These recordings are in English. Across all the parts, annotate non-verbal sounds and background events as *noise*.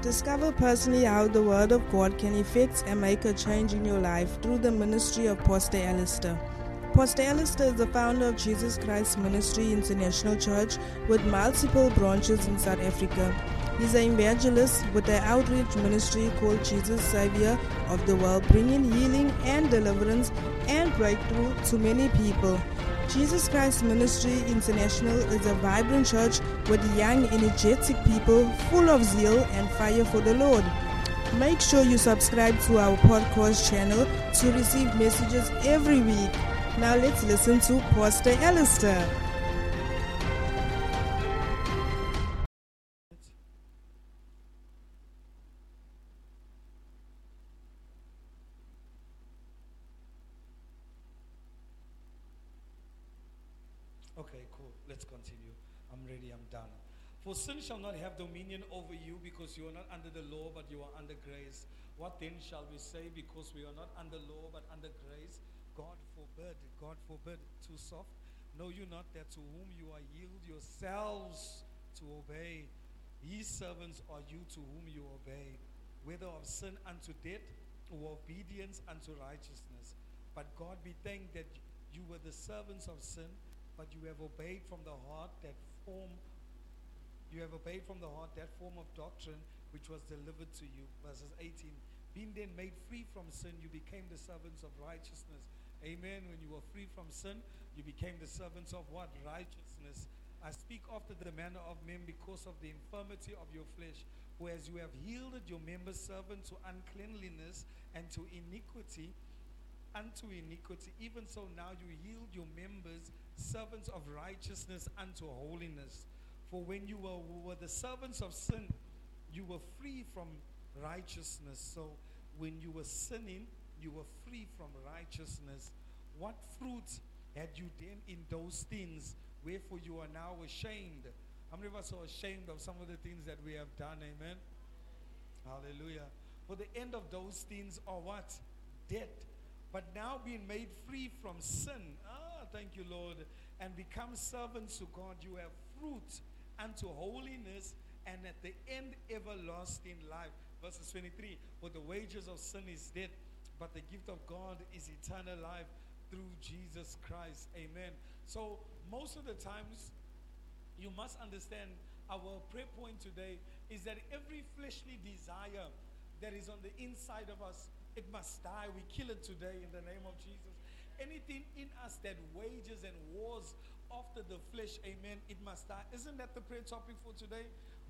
Discover personally how the Word of God can effect and make a change in your life through the ministry of Pastor Alistair. Pastor Alistair is the founder of Jesus Christ Ministry International Church with multiple branches in South Africa. He's an evangelist with an outreach ministry called Jesus Savior of the World, bringing healing and deliverance and breakthrough to many people. Jesus Christ Ministry International is a vibrant church with young, energetic people full of zeal and fire for the Lord. Make sure you subscribe to our podcast channel to receive messages every week. Now let's listen to Pastor Alistair. For sin shall not have dominion over you because you are not under the law, but you are under grace. What then shall we say because we are not under law, but under grace? God forbid. God forbid. Too soft. Know you not that to whom you are yield yourselves to obey, ye servants are you to whom you obey, whether of sin unto death or obedience unto righteousness. But God be thanked that you were the servants of sin, but you have obeyed from the heart that form you have obeyed from the heart that form of doctrine which was delivered to you. Verses 18. Being then made free from sin, you became the servants of righteousness. Amen. When you were free from sin, you became the servants of what? Righteousness. I speak after the manner of men because of the infirmity of your flesh. Whereas you have yielded your members servant to uncleanliness and to iniquity, unto iniquity, even so now you yield your members servants of righteousness unto holiness. For when you were, were the servants of sin, you were free from righteousness. So when you were sinning, you were free from righteousness. What fruit had you then in those things? Wherefore you are now ashamed. How many of us are ashamed of some of the things that we have done? Amen. Hallelujah. For the end of those things are what? Death. But now being made free from sin. Ah, thank you, Lord. And become servants to God. You have fruit unto holiness and at the end everlasting life. Verses 23 For the wages of sin is death, but the gift of God is eternal life through Jesus Christ. Amen. So, most of the times, you must understand our prayer point today is that every fleshly desire that is on the inside of us, it must die. We kill it today in the name of Jesus. Anything in us that wages and wars after the flesh, amen, it must die. Isn't that the prayer topic for today?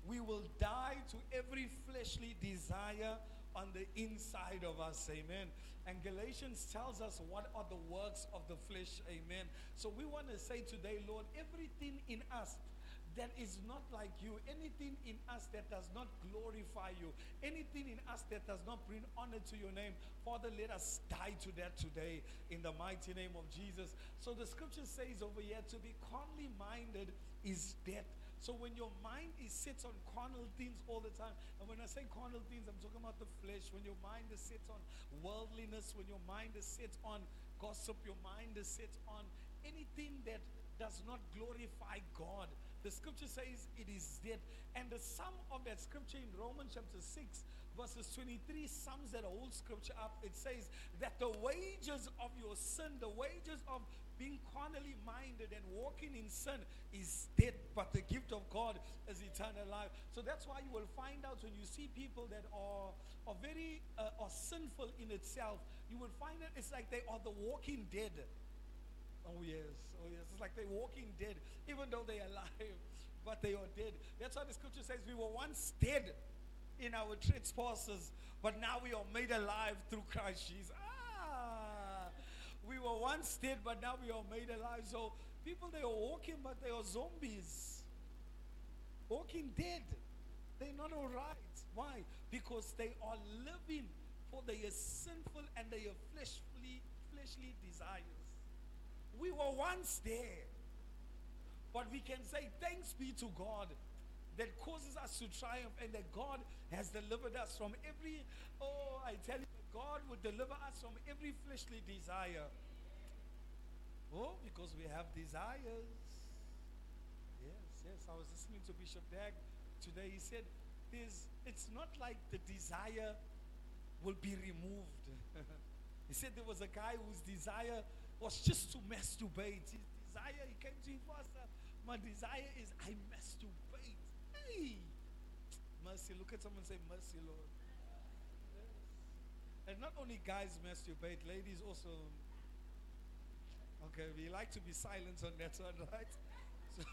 We will die to every fleshly desire on the inside of us, amen. And Galatians tells us what are the works of the flesh, amen. So we want to say today, Lord, everything in us that is not like you, anything in us that does not glorify you, anything in us that does not bring honor to your name, Father, let us die to that today in the mighty name of Jesus. So the scripture says over here to be carnally minded is death. So when your mind is set on carnal things all the time, and when I say carnal things, I'm talking about the flesh. When your mind is set on worldliness, when your mind is set on gossip, your mind is set on anything that does not glorify God. The scripture says it is dead. And the sum of that scripture in Romans chapter 6, verses 23, sums that whole scripture up. It says that the wages of your sin, the wages of being carnally minded and walking in sin is death, but the gift of God is eternal life. So that's why you will find out when you see people that are, are very uh, are sinful in itself, you will find that it's like they are the walking dead. Oh yes, oh yes. It's like they're walking dead, even though they're alive, *laughs* but they are dead. That's why the scripture says we were once dead in our trespasses, but now we are made alive through Christ Jesus. Ah, we were once dead, but now we are made alive. So people they are walking, but they are zombies, walking dead. They're not all right. Why? Because they are living for their sinful and their fleshly fleshly desires. We were once there. But we can say thanks be to God that causes us to triumph and that God has delivered us from every, oh, I tell you, God will deliver us from every fleshly desire. Oh, because we have desires. Yes, yes. I was listening to Bishop Dag today. He said, there's, it's not like the desire will be removed. *laughs* he said there was a guy whose desire was just to masturbate. His desire, he came to him, Pastor, my desire is I masturbate. Hey! Mercy. Look at someone say, Mercy, Lord. And not only guys masturbate, ladies also. Okay, we like to be silent on that one, *laughs* right? So,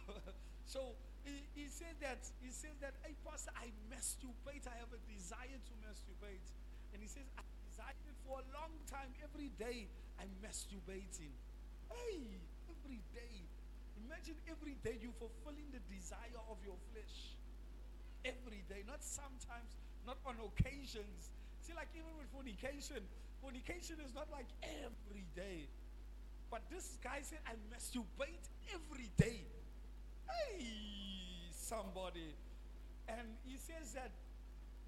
so he, he said that he says that, hey pastor, I masturbate. I have a desire to masturbate. And he says, I desired it for a long time. Every day I'm masturbating. Hey, every day. Imagine every day you fulfilling the desire of your flesh. Every day, not sometimes, not on occasions. See, like even with fornication, fornication is not like every day. But this guy said, I masturbate every day. Hey, somebody. And he says that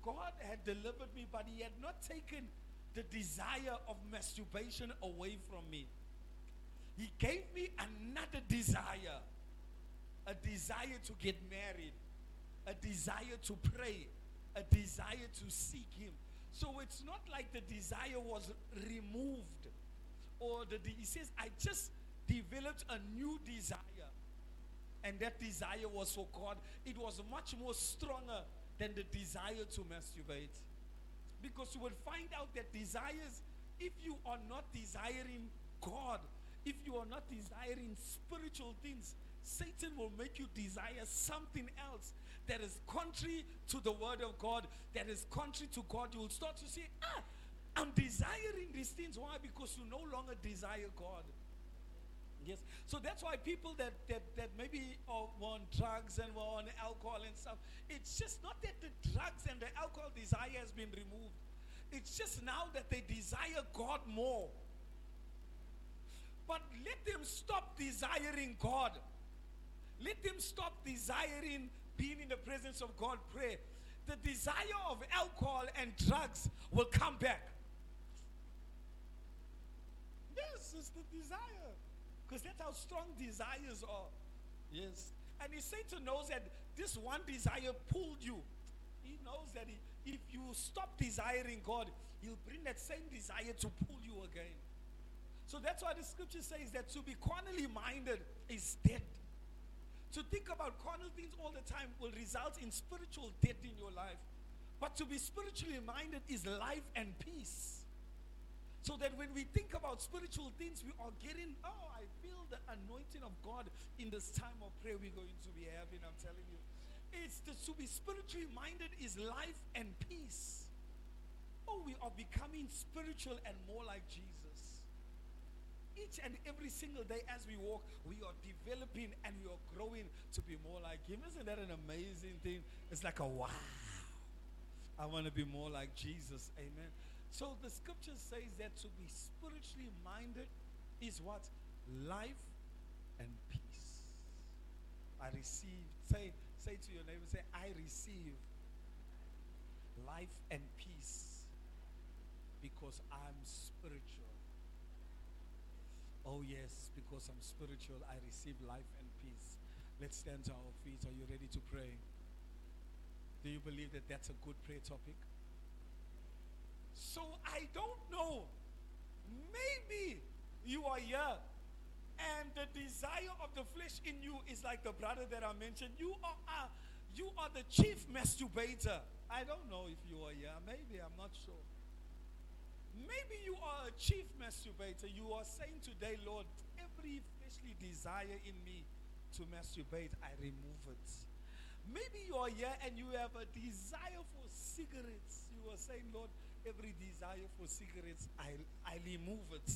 God had delivered me, but he had not taken the desire of masturbation away from me. He gave me another desire a desire to get married, a desire to pray, a desire to seek Him. So it's not like the desire was removed. Or the, he says, I just developed a new desire. And that desire was for God. It was much more stronger than the desire to masturbate. Because you will find out that desires, if you are not desiring God, if you are not desiring spiritual things, Satan will make you desire something else that is contrary to the word of God, that is contrary to God, you will start to say, ah, I'm desiring these things. Why? Because you no longer desire God. Yes. So that's why people that, that, that maybe are on drugs and were on alcohol and stuff, it's just not that the drugs and the alcohol desire has been removed. It's just now that they desire God more. But let them stop desiring God. Let them stop desiring being in the presence of God, pray, the desire of alcohol and drugs will come back. Yes, it's the desire. Because that's how strong desires are. Yes. And if Satan knows that this one desire pulled you, he knows that he, if you stop desiring God, he'll bring that same desire to pull you again. So that's why the scripture says that to be carnally minded is dead. To think about carnal things all the time will result in spiritual death in your life. But to be spiritually minded is life and peace. So that when we think about spiritual things, we are getting, oh, I feel the anointing of God in this time of prayer we're going to be having. I'm telling you. It's the, to be spiritually minded is life and peace. Oh, we are becoming spiritual and more like Jesus each and every single day as we walk, we are developing and we are growing to be more like Him. Isn't that an amazing thing? It's like a wow. I want to be more like Jesus. Amen. So the scripture says that to be spiritually minded is what? Life and peace. I receive. Say, say to your neighbor, say, I receive life and peace because I'm spiritual. Oh, yes, because I'm spiritual, I receive life and peace. Let's stand to our feet. Are you ready to pray? Do you believe that that's a good prayer topic? So I don't know. Maybe you are here and the desire of the flesh in you is like the brother that I mentioned. You are, uh, you are the chief masturbator. I don't know if you are here. Maybe, I'm not sure. Maybe you are a chief masturbator. You are saying today, Lord, every fleshly desire in me to masturbate, I remove it. Maybe you are here and you have a desire for cigarettes. You are saying, Lord, every desire for cigarettes, I, I remove it.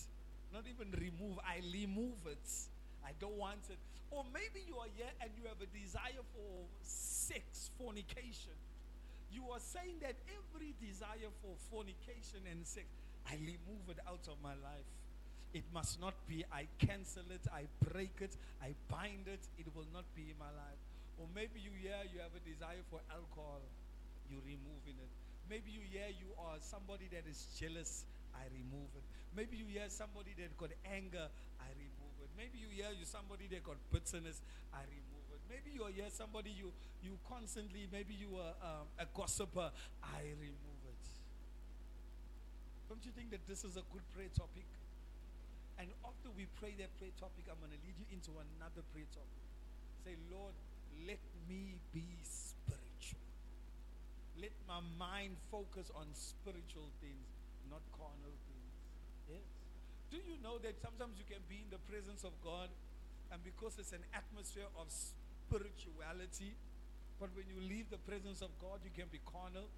Not even remove, I remove it. I don't want it. Or maybe you are here and you have a desire for sex, fornication. You are saying that every desire for fornication and sex, I remove it out of my life. It must not be. I cancel it. I break it. I bind it. It will not be in my life. Or maybe you hear you have a desire for alcohol. You removing it. Maybe you hear you are somebody that is jealous. I remove it. Maybe you hear somebody that got anger. I remove it. Maybe you hear you somebody that got bitterness. I remove it. Maybe you here, somebody you you constantly, maybe you are um, a gossiper. I remove it. Don't you think that this is a good prayer topic? And after we pray that prayer topic, I'm going to lead you into another prayer topic. Say, Lord, let me be. Let my mind focus on spiritual things, not carnal things. Yes. Do you know that sometimes you can be in the presence of God, and because it's an atmosphere of spirituality, but when you leave the presence of God, you can be carnal?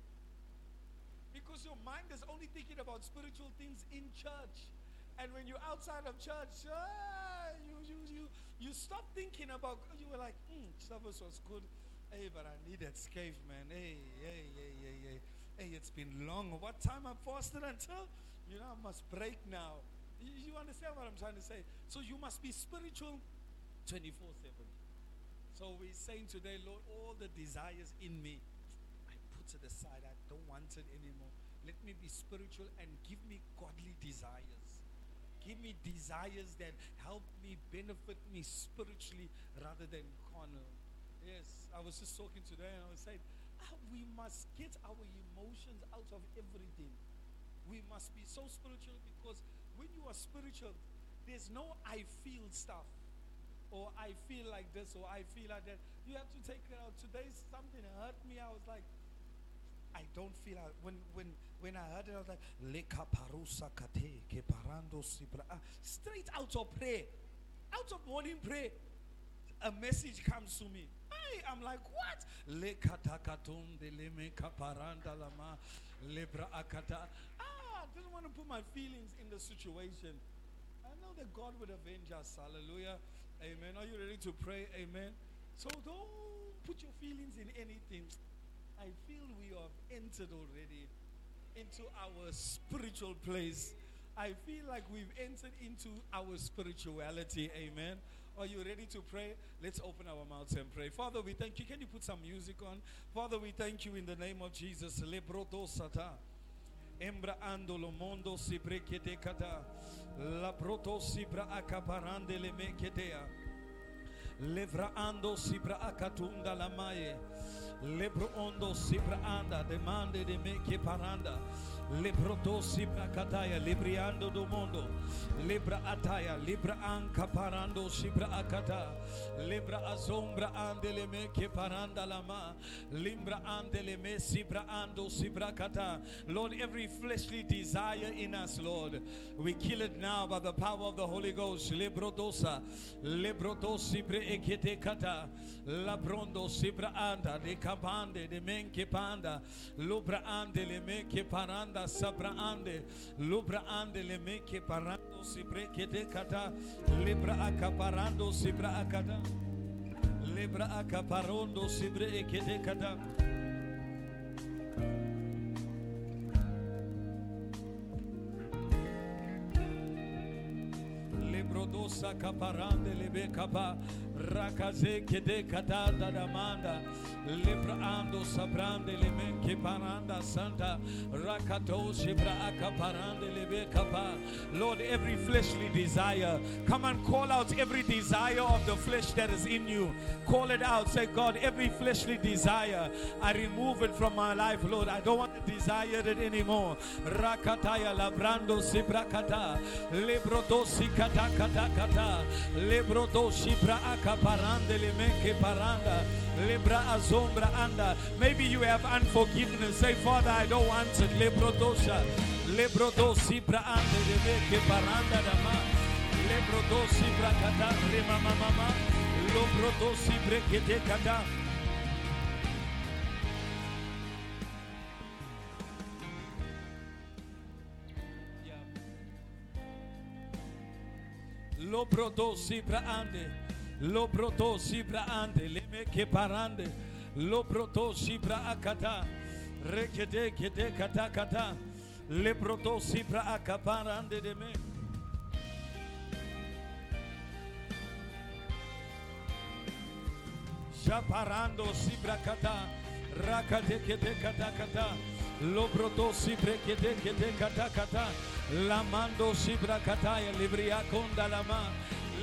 Because your mind is only thinking about spiritual things in church. And when you're outside of church, ah, you, you, you, you stop thinking about, you were like, hmm, service was good. Hey, but I need that scave, man. Hey, hey, hey, hey, hey. Hey, it's been long. What time I fasted until? You know, I must break now. You, you understand what I'm trying to say? So you must be spiritual 24 7. So we're saying today, Lord, all the desires in me, I put it aside. I don't want it anymore. Let me be spiritual and give me godly desires. Give me desires that help me, benefit me spiritually rather than carnal. I was just talking today and I was saying, ah, we must get our emotions out of everything. We must be so spiritual because when you are spiritual, there's no I feel stuff or I feel like this or I feel like that. You have to take it out. Today something hurt me. I was like, I don't feel like when when when I heard it, I was like, parusa kate ke parando. Ah, Straight out of prayer, out of morning prayer, a message comes to me. I am like, what? Ah, I didn't want to put my feelings in the situation. I know that God would avenge us. Hallelujah. Amen. Are you ready to pray? Amen. So don't put your feelings in anything. I feel we have entered already into our spiritual place. I feel like we've entered into our spirituality. Amen. Are you ready to pray? Let's open our mouths and pray. Father, we thank you. Can you put some music on? Father, we thank you in the name of Jesus. Lebroto sata. Embra ando lo mondo si brekete kata. La proto si bra akaparande le meketea. Levra ando si bra akatunda la maye. Lebro ondo sibra anda demande de me che paranda. Lebroto sibra kataya libriando do mundo, Libra ataya libra anca parando sibra akata. Libra azombra andele me che paranda lama. Limbra andele me sibra ando sibra kata. Lord, every fleshly desire in us, Lord, we kill it now by the power of the Holy Ghost. Lebrodosa, lebrodosi bre ekete kata. Labrondo sibra anda de kabande de menke panda. Lubra ande le menke paranda sabra ande. Lubra ande le menke parando sibre kete kata. Libra acaparando sibra akata. Libra acaparondo sibre ekete kata. Lebrodosa caparande lebe capa rakaze kede katada damanda lebrando sabrande lemen ke paranda santa. Rakato shibra akaparande lebe kapa. Lord every fleshly desire come and call out every desire of the flesh that is in you. Call it out. Say God every fleshly desire I remove it from my life Lord. I don't want to desire it anymore. Rakataya labrando sibrakata. Lebrodosi kata kata. Kata lebrodosi bra akaparande lemenke paranda. Lebra azombra anda. Maybe you have unforgiveness. Say father i don't want it lebrodosha lebrodosi bra ande lemenke paranda dama lebrodosi bra kata rema mama mama. lobrodosi brekete kata. Yeah. Lobrodo sibra ande, lobrodo sibra ande, leme ke parande, lobrodo sibra akata, rekede kede kata kata, lebrodo sibra akaparande de me. Shaparando sibra kata, rakate kede kata kata, lobrodo sibre kede kede kata kata, lamando sibra kataya libria konda lama,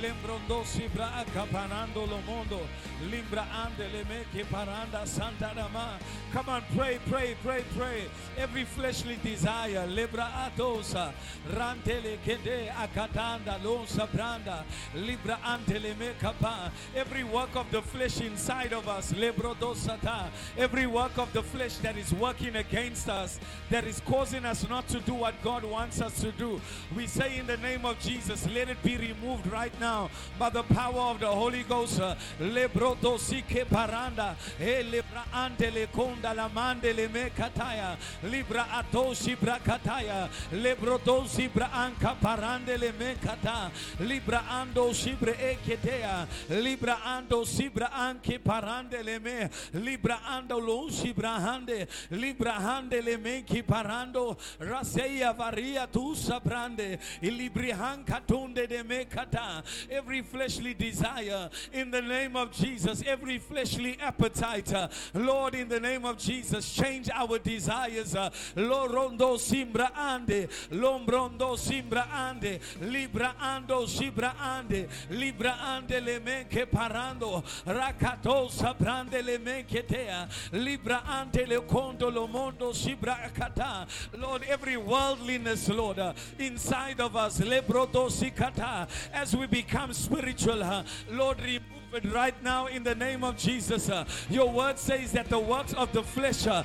lembrondo sibra acaparando lo mondo, limbra ande le me que paranda santa rama. Come on, pray, pray, pray, pray. Every fleshly desire, libra adosa, rantele kede akatanda lonsa branda, libra antele me kapa. Every work of the flesh inside of us, libro dosata. Every work of the flesh that is working against us, that is causing us not to do what God wants us to do. We say in the name of Jesus, let it be removed right now by the power of the Holy Ghost. Lebroto sike paranda, e libra ante le konda la mande le me kataya, libra atoshi brakataya, lebroto sibra anka parande le me kata, libra ando sibre eketea, libra ando sibra anke parande le me, libra ando lo sibra hande, libra hande le me ki parando, raseia varia tu sabrande, ilibrihan katunde de me kata, every fleshly desire in the name of Jesus, every fleshly appetite, uh, Lord, in the name of Jesus, change our desires. uh, Lorondo simbra ande, lombrondo simbra ande, libra ando sibra ande, libra ande le menke parando, rakato sabrande le menke tea, libra ante le condo lo mondo sibra kata. Lord, every worldliness, Lord, uh, inside of us, lebrodo sikata, as we become spiritual, Lord, remove it right now in the name of Jesus. Your word says that the works of the flesh are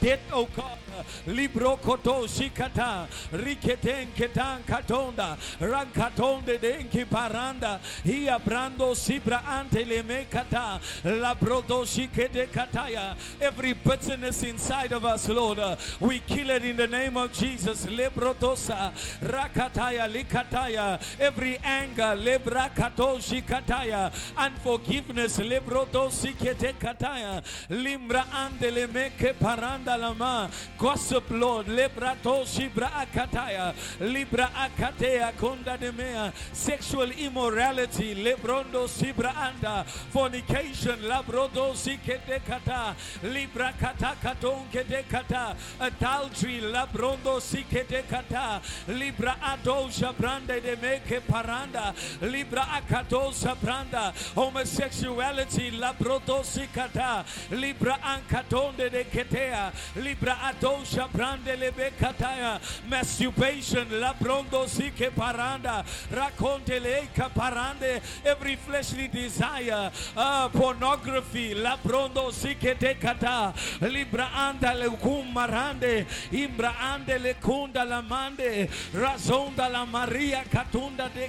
dead, oh God. Libro koto shikata riketen ketan katonda rankatonde denki paranda hia brando sibra ante le mekata la brodo shikete kataya. Every bitterness inside of us Lord we kill it in the name of Jesus. Lebrodosa rakataya likataya. Every anger lebrakato shikataya. Unforgiveness lebrodosi kete kataya. Limbra ande le meke paranda lama gossip, Lord. Lebrato shibra akataya, libra akatea kunda demea, sexual immorality, lebrondo sibra anda, fornication, labrodo sikete kata, libra kata katon kete kata, adultery, labrondo sikete kata, libra ado branda de meke paranda, libra akato sabranda, homosexuality, labrodo sikata, libra ankatonde de ketea, libra adosha parande. Every fleshly desire uh, pornography la brondo sike te kata. Libra anda le kumarande imbra ande la maria de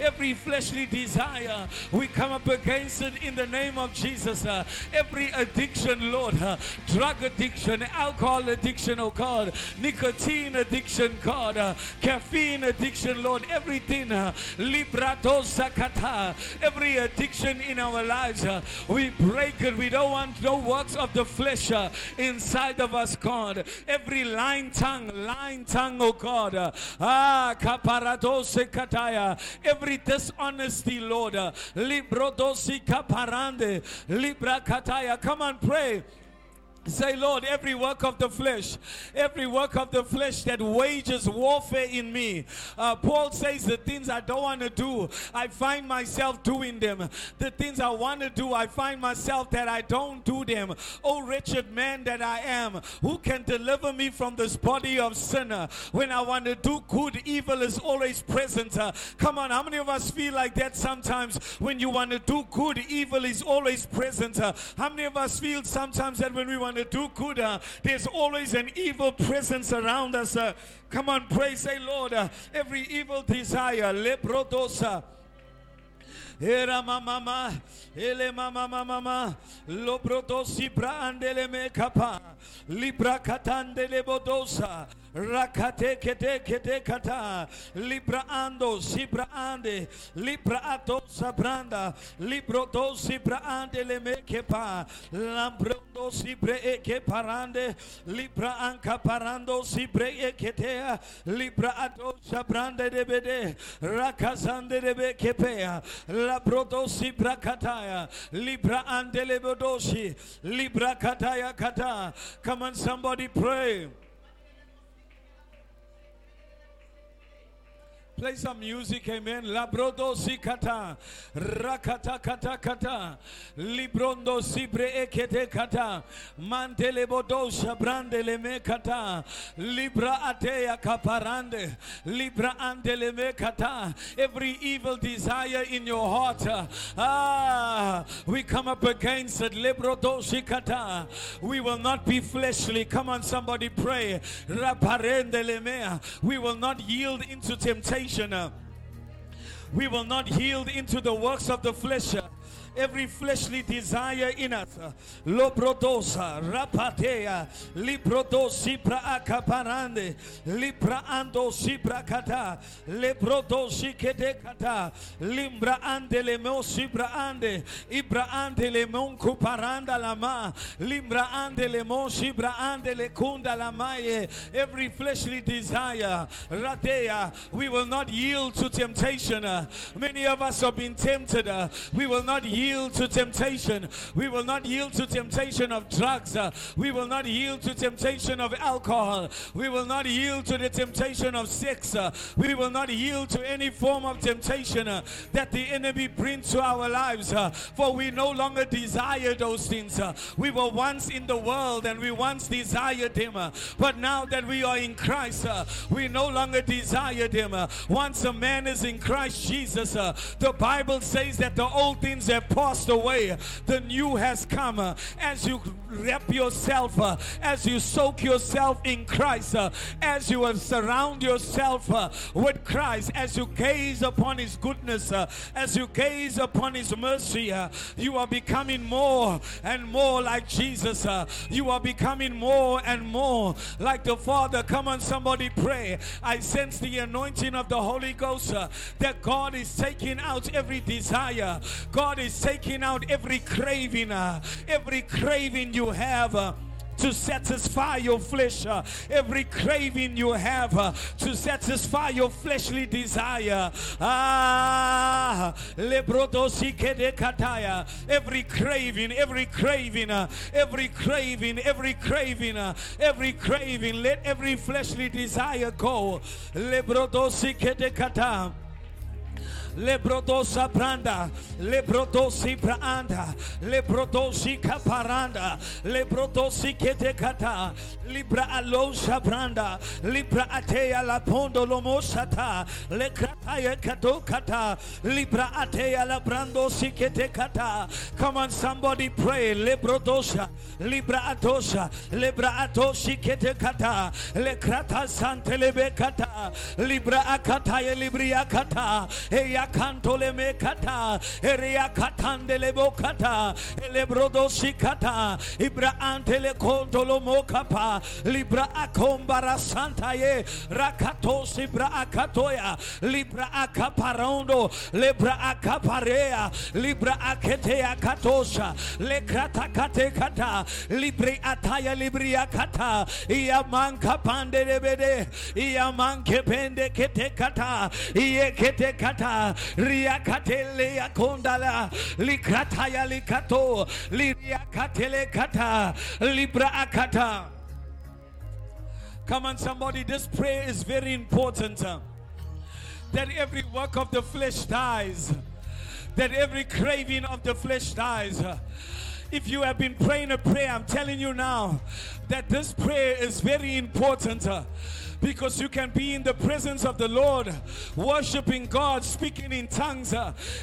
every fleshly desire we come up against it in the name of Jesus. Uh, every addiction Lord uh, drug addiction alcohol addiction, oh God, nicotine addiction, God, uh, caffeine addiction, Lord, everything, uh, librato sakata, every addiction in our lives, uh, we break it. We don't want no works of the flesh uh, inside of us, God. Every lying tongue, lying tongue, oh God, ah, kaparadose kataya, every dishonesty, Lord, librodosi kaparande, libra kataya. Come on, pray. Say, Lord, every work of the flesh, every work of the flesh that wages warfare in me. Uh, Paul says, the things I don't want to do, I find myself doing them. The things I want to do, I find myself that I don't do them. Oh, wretched man that I am, who can deliver me from this body of sinner? When I want to do good, evil is always present. Uh, come on, how many of us feel like that sometimes? When you want to do good, evil is always present. Uh, how many of us feel sometimes that when we want to do good, uh, there's always an evil presence around us. Uh, come on, pray, say, Lord, uh, every evil desire, leprodosa. Era mama, ele mama mama, mama lo lobrodosi brandele me kapa, libra katandele bodosa, rakate kete kete kata, libra ando sibra ande, libra ato sabranda, libro do sibra ande le me kepa, lambrondo sibre e ke parande, libra anka parando sibre e ketea, libra ato sabrande de bede, rakazande de be kepea, la brodosi brakataya, libra andele bodoshi, libra kataya kata. Come on, somebody pray. Play some music, amen. Labrodo sikata, rakata kata kata, librondo sibre ekete kata, mantele bodo shabrande me kata, libra atea kaparande, libra andele me kata. Every evil desire in your heart, ah, we come up against it. Librodo sikata. We will not be fleshly. Come on, somebody pray. Raparende lemea. We will not yield into temptation. Uh. We will not yield into the works of the flesh. Every fleshly desire in us, lobrodosa, rapatea, librodosi pra acaparande, libra ando sibra kata, lebrodosi kede kata, limbra ande le mo sibra ande, ibra ande le mon kuparanda lama, limbra ande le mo sibra ande le kunda lamaye. Every fleshly desire, ratea, we will not yield to temptation. Many of us have been tempted. We will not yield to temptation. We will not yield to temptation of drugs. uh, We will not yield to temptation of alcohol. We will not yield to the temptation of sex. uh, We will not yield to any form of temptation uh, that the enemy brings to our lives. For we no longer desire those things. We were once in the world and we once desired them. But now that we are in Christ, we no longer desire them. Once a man is in Christ Jesus, the Bible says that the old things have passed away, the new has come. As you wrap yourself, as you soak yourself in Christ, as you surround yourself with Christ, as you gaze upon His goodness, as you gaze upon His mercy, you are becoming more and more like Jesus. You are becoming more and more like the Father. Come on, somebody pray. I sense the anointing of the Holy Ghost that God is taking out every desire. God is taking out every craving, uh, every craving you have. uh, to satisfy your flesh, uh, every craving you have uh, to satisfy your fleshly desire. Ah. Every craving, every craving, uh, every craving, every craving, uh, every craving. Let every fleshly desire go. Lebrodosa branda, lebrodosi branda, lebrodosi caparanda, lebrodosi ketekata, libra alosha branda, libra atea la pondo lomosata, le krataya katokata, libra atea la brando ketekata. Come on, somebody pray. Lebrodosa, libra atosha, libra atoshi ketekata, le krata sante lebekata, libra akataya libria kata, eya kantole me kata, eria katande lebokata, elebrodosi kata, ibra antele kontolo mokapa, libra akombara santa ye, rakatos ibra akatoya, libra akaparondo, libra akaparea, libra aketea katosha, le krata kate kata, libre ataya libria kata, iya manka pande lebede, iya manke pende kete kata, iye kete kata, ria kate lea kondala, likrataya likato, liria katele kata, libra akata. Come on, somebody, this prayer is very important. That every work of the flesh dies, that every craving of the flesh dies. If you have been praying a prayer, I'm telling you now that this prayer is very important. Because you can be in the presence of the Lord, worshiping God, speaking in tongues.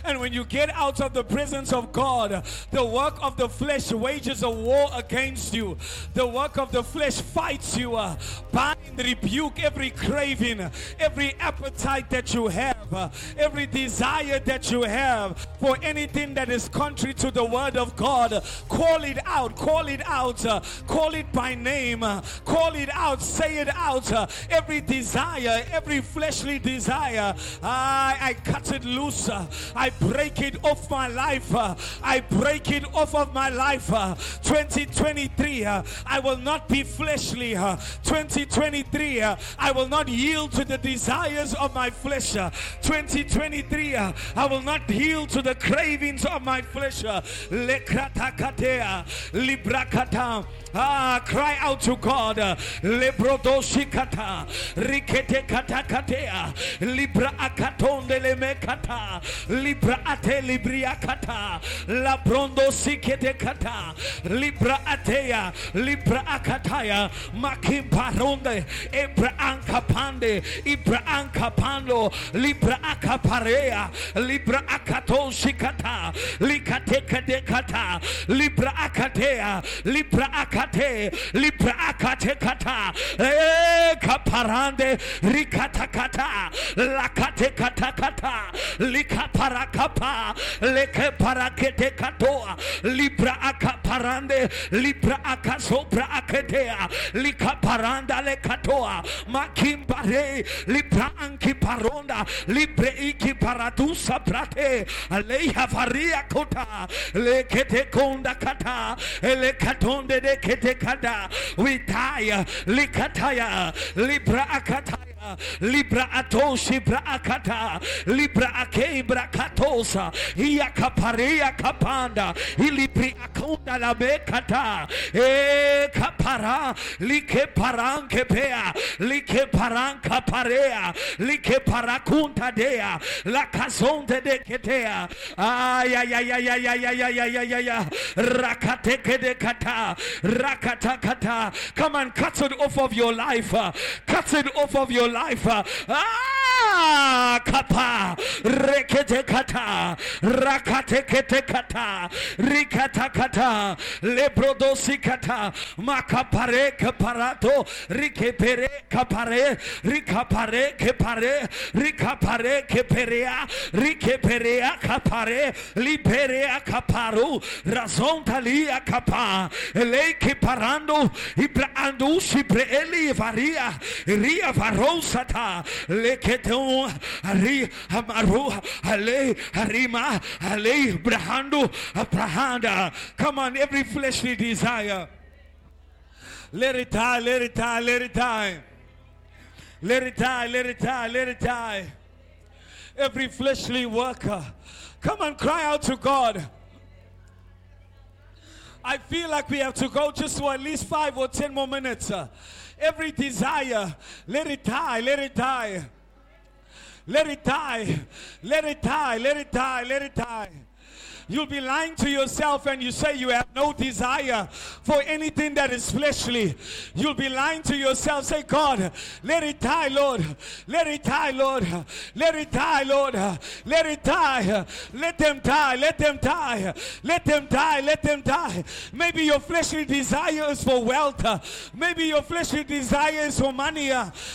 and when you get out of the presence of God, the work of the flesh wages a war against you. The work of the flesh fights you. Bind, rebuke every craving, every appetite that you have, every desire that you have for anything that is contrary to the word of God. Call it out, call it out, call it by name, call it out, say it out. Every desire, every fleshly desire, I, I cut it loose. I break it off my life. I break it off of my life. uh, 2023, uh, I will not be fleshly. uh, 2023, uh, I will not yield to the desires of my flesh. uh, 2023, uh, I will not yield to the cravings of my flesh. Lekratakatea, Librakata. Ah, cry out to God. Lebrodoshikata. Kata rikete kata katea. Libra akatonde le mekata libra ate libria kata. La brondo sikete kata. Libra atea. Libra akataya. Makim paronde ebra ankapande ibra ankapando libra akaparea. Libra akaton shikata likateka dekata libra akatea. Libra akate. Libra akate kata parande rikata kata lakate kata kata lika parakapa leke parakete katoa libra akaparande libra akasobra akedea lika paranda lekatoa makimbare libra anki paronda libre iki paradusa prate leia faria kota lekete konda kata elekatonde dekete kata we tire likataya libra akathaya libra atoshi bra akata libra akebra katosa iya iakaparea kapanda ilibri akunda la mekata e kapara like paranke pea like paranka parea like parakunta dea la kazonde de ketea. Ay ay ay ay ay ay ay ay ay ay ay. Rakate kede kata rakata kata come on cut it off of your life. Cut it off of your life. Ah kapa rekete kata rakate kete kata rikata kata lebrodosi kata makapare kaparato rikepere kapare rikapare kepare rikapare keperea rikeperea kapare liberea kaparu razontalia kapa leke parando ibrando sibreli varia ria varosata ari amaru ale arima ale brahando brahanda. Come on every fleshly desire. Let it die let it die let it die. Let it die let it die let it die. Every fleshly worker come and cry out to God. I feel like we have to go just for at least five or ten more minutes. Every desire, let it die, let it die. Let it die, let it die, let it die, let it die. You'll be lying to yourself and you say you have no desire for anything that is fleshly. You'll be lying to yourself. Say, God, let it die, Lord. Let it die, Lord. Let it die, Lord. Let it die. Let them die. Let them die. Let them die. Let them die. Maybe your fleshly desire is for wealth. Maybe your fleshly desire is for money.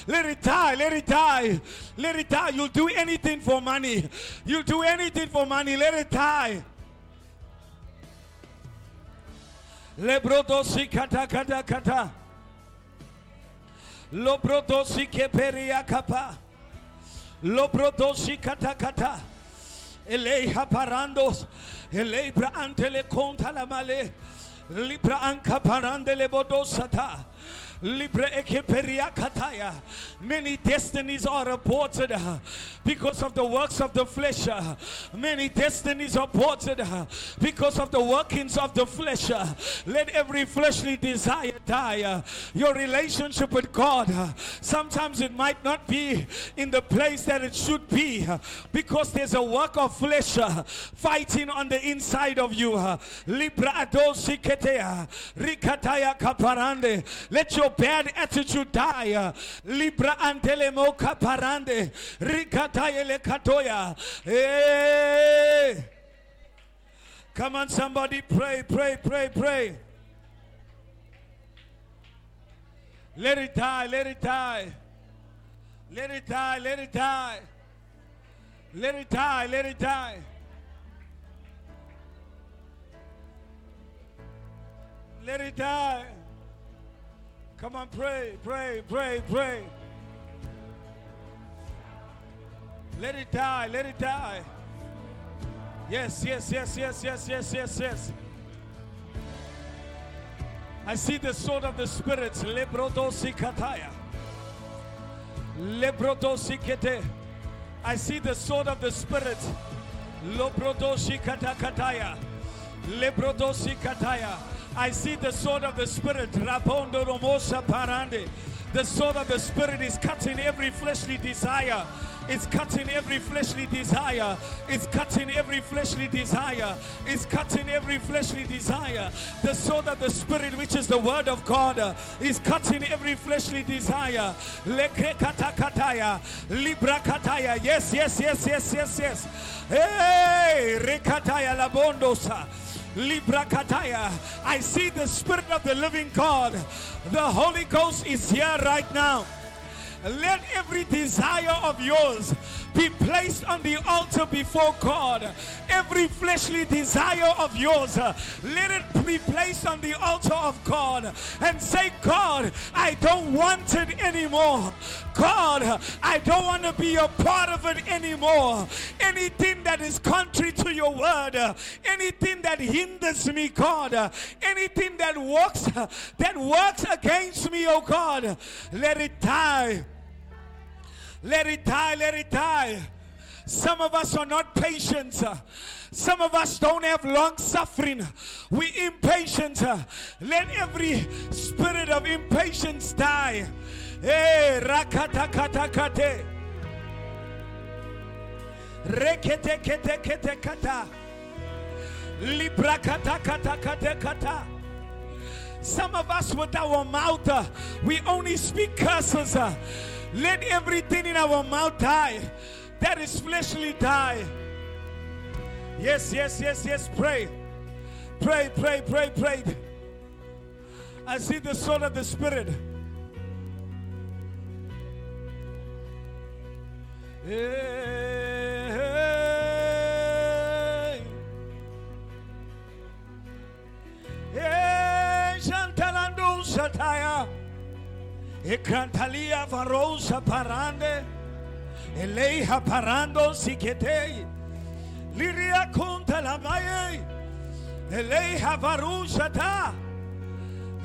Let it die. Let it die. Let it die. You'll do anything for money. You'll do anything for money. Let it die. Lebrodosi kata kata kata. Lobrodosi keperia kapa. Lobrodosi kata kata. Elei haparandos. Elei braantele conta la male. Libra anka parandele bodosata. Many destinies are aborted uh, because of the works of the flesh. uh. Many destinies are aborted uh, because of the workings of the flesh. Let every fleshly desire die. Your relationship with God, sometimes it might not be in the place that it should be because there's a work of flesh fighting on the inside of you. Let your bad attitude die. Libra antelemo kaparande, rikataya lekatoya. Hey. Come on, somebody pray, pray, pray, pray. Let it die, let it die. Let it die, let it die. Let it die, let it die. Let it die. Come on, pray, pray, pray, pray. Let it die, let it die. Yes, yes, yes, yes, yes, yes, yes, yes. I see the sword of the Spirit. Lebrodosi kataya. Lebrodosi kete. I see the sword of the Spirit. Lobrodosi kata kataya. Lebrodosi kataya. I see the sword of the Spirit. The sword of the Spirit is cutting every fleshly desire. It's cutting every fleshly desire. It's cutting every fleshly desire. It's cutting every fleshly desire. The sword of the Spirit, which is the word of God, is cutting every fleshly desire. Lekekatakataya, librakataya. Yes, yes, yes, yes, yes, yes. Hey, rekataya labondosa. Libra Kataya. I see the Spirit of the living God. The Holy Ghost is here right now. Let every desire of yours be placed on the altar before God. Every fleshly desire of yours, uh, let it be placed on the altar of God and say, God, I don't want it anymore. God, I don't want to be a part of it anymore. Anything that is contrary to your word, uh, anything that hinders me, God, uh, anything that works that works against me, oh God, let it die let it die, let it die. Some of us are not patient. Some of us don't have long suffering. We're impatient. Let every spirit of impatience die. Eh, hey, rakata kata kate. Rekete kete kete kata. Libra kata kata kate kata. Some of us with our mouth, we only speak curses. Let everything in our mouth die. That is fleshly die. Yes, yes, yes, yes. Pray. Pray, pray, pray, pray. I see the sword of the Spirit. Hey, hey, Sataya. Ekrantalia varosa parande. Eleha parando sikete. Liria conta la maye. Eleha varusa ta.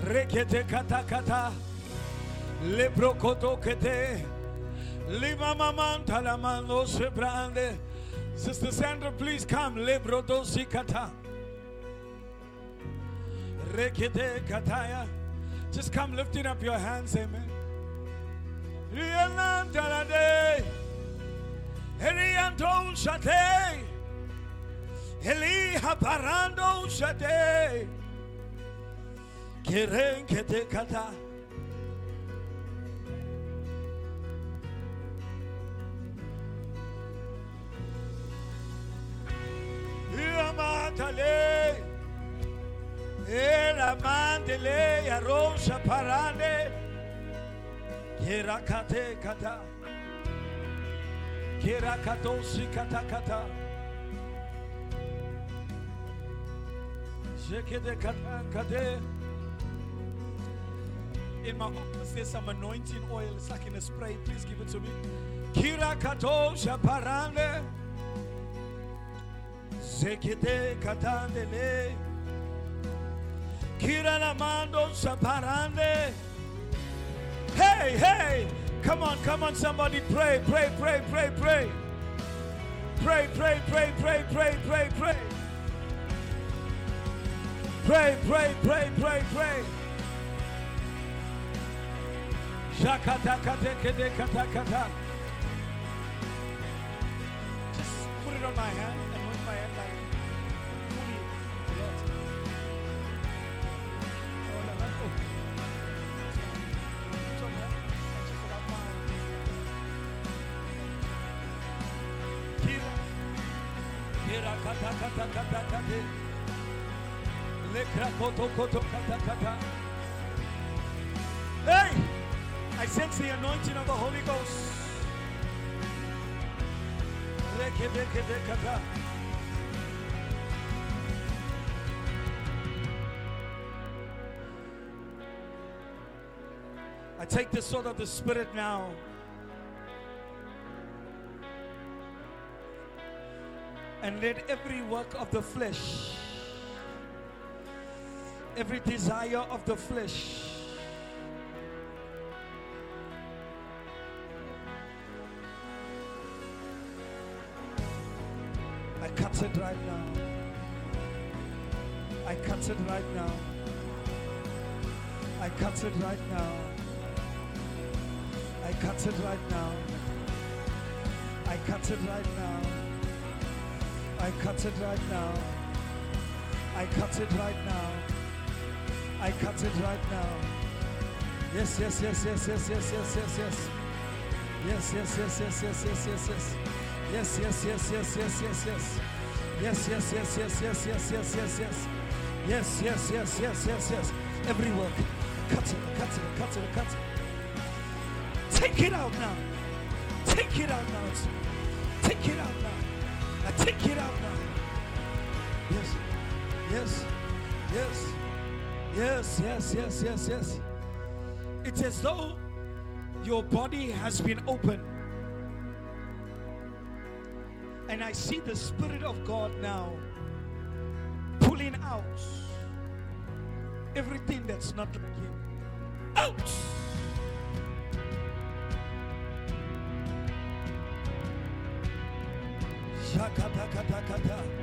Rekete kata kata. Lebro koto kete. Lima mamanta la mano se brande. Sister Sandra, please come. Lebro dosi kata. Rekete kataya. Just come lifting up your hands, amen. Elianto shate. Eliha parando shate. Keren kete kata. Yamatale. Era eh, mandele ya rosa parande. Kirakate kata. Kirakatosi kata kata. Shekede kata kate. In my office, there's some anointing oil. It's like in a spray. Please give it to me. Kirakato shaparande. Zekete katandele. Kiranamando shaparande. Hey, hey. Come on, come on, somebody pray, pray, pray, pray, pray. Pray, pray, pray, pray, pray, pray, pray. Pray, pray, pray, pray, pray. Just put it on my hand Hey! I sense the anointing of the Holy Ghost. I take the sword of the Spirit now. And let every work of the flesh, every desire of the flesh, I cut it right now. I cut it right now. I cut it right now. I cut it right now. I cut it right now. I cut it right now. I cut it right now. I cut it right now. Yes, yes, yes, yes, yes, yes, yes, yes, yes. Yes, yes, yes, yes, yes, yes, yes, yes. Yes, yes, yes, yes, yes, yes, yes. Yes, yes, yes, yes, yes, yes, yes, yes, yes. Yes, yes, yes, yes, yes, yes. Every word. Cut it, cut it, cut it, cut it. Take it out now. Take it out now. Take it out now. I take it out now. Yes, yes, yes, yes, yes, yes, yes, yes. It's as though your body has been opened. And I see the Spirit of God now pulling out everything that's not like Him. Out! Shakata kata kata.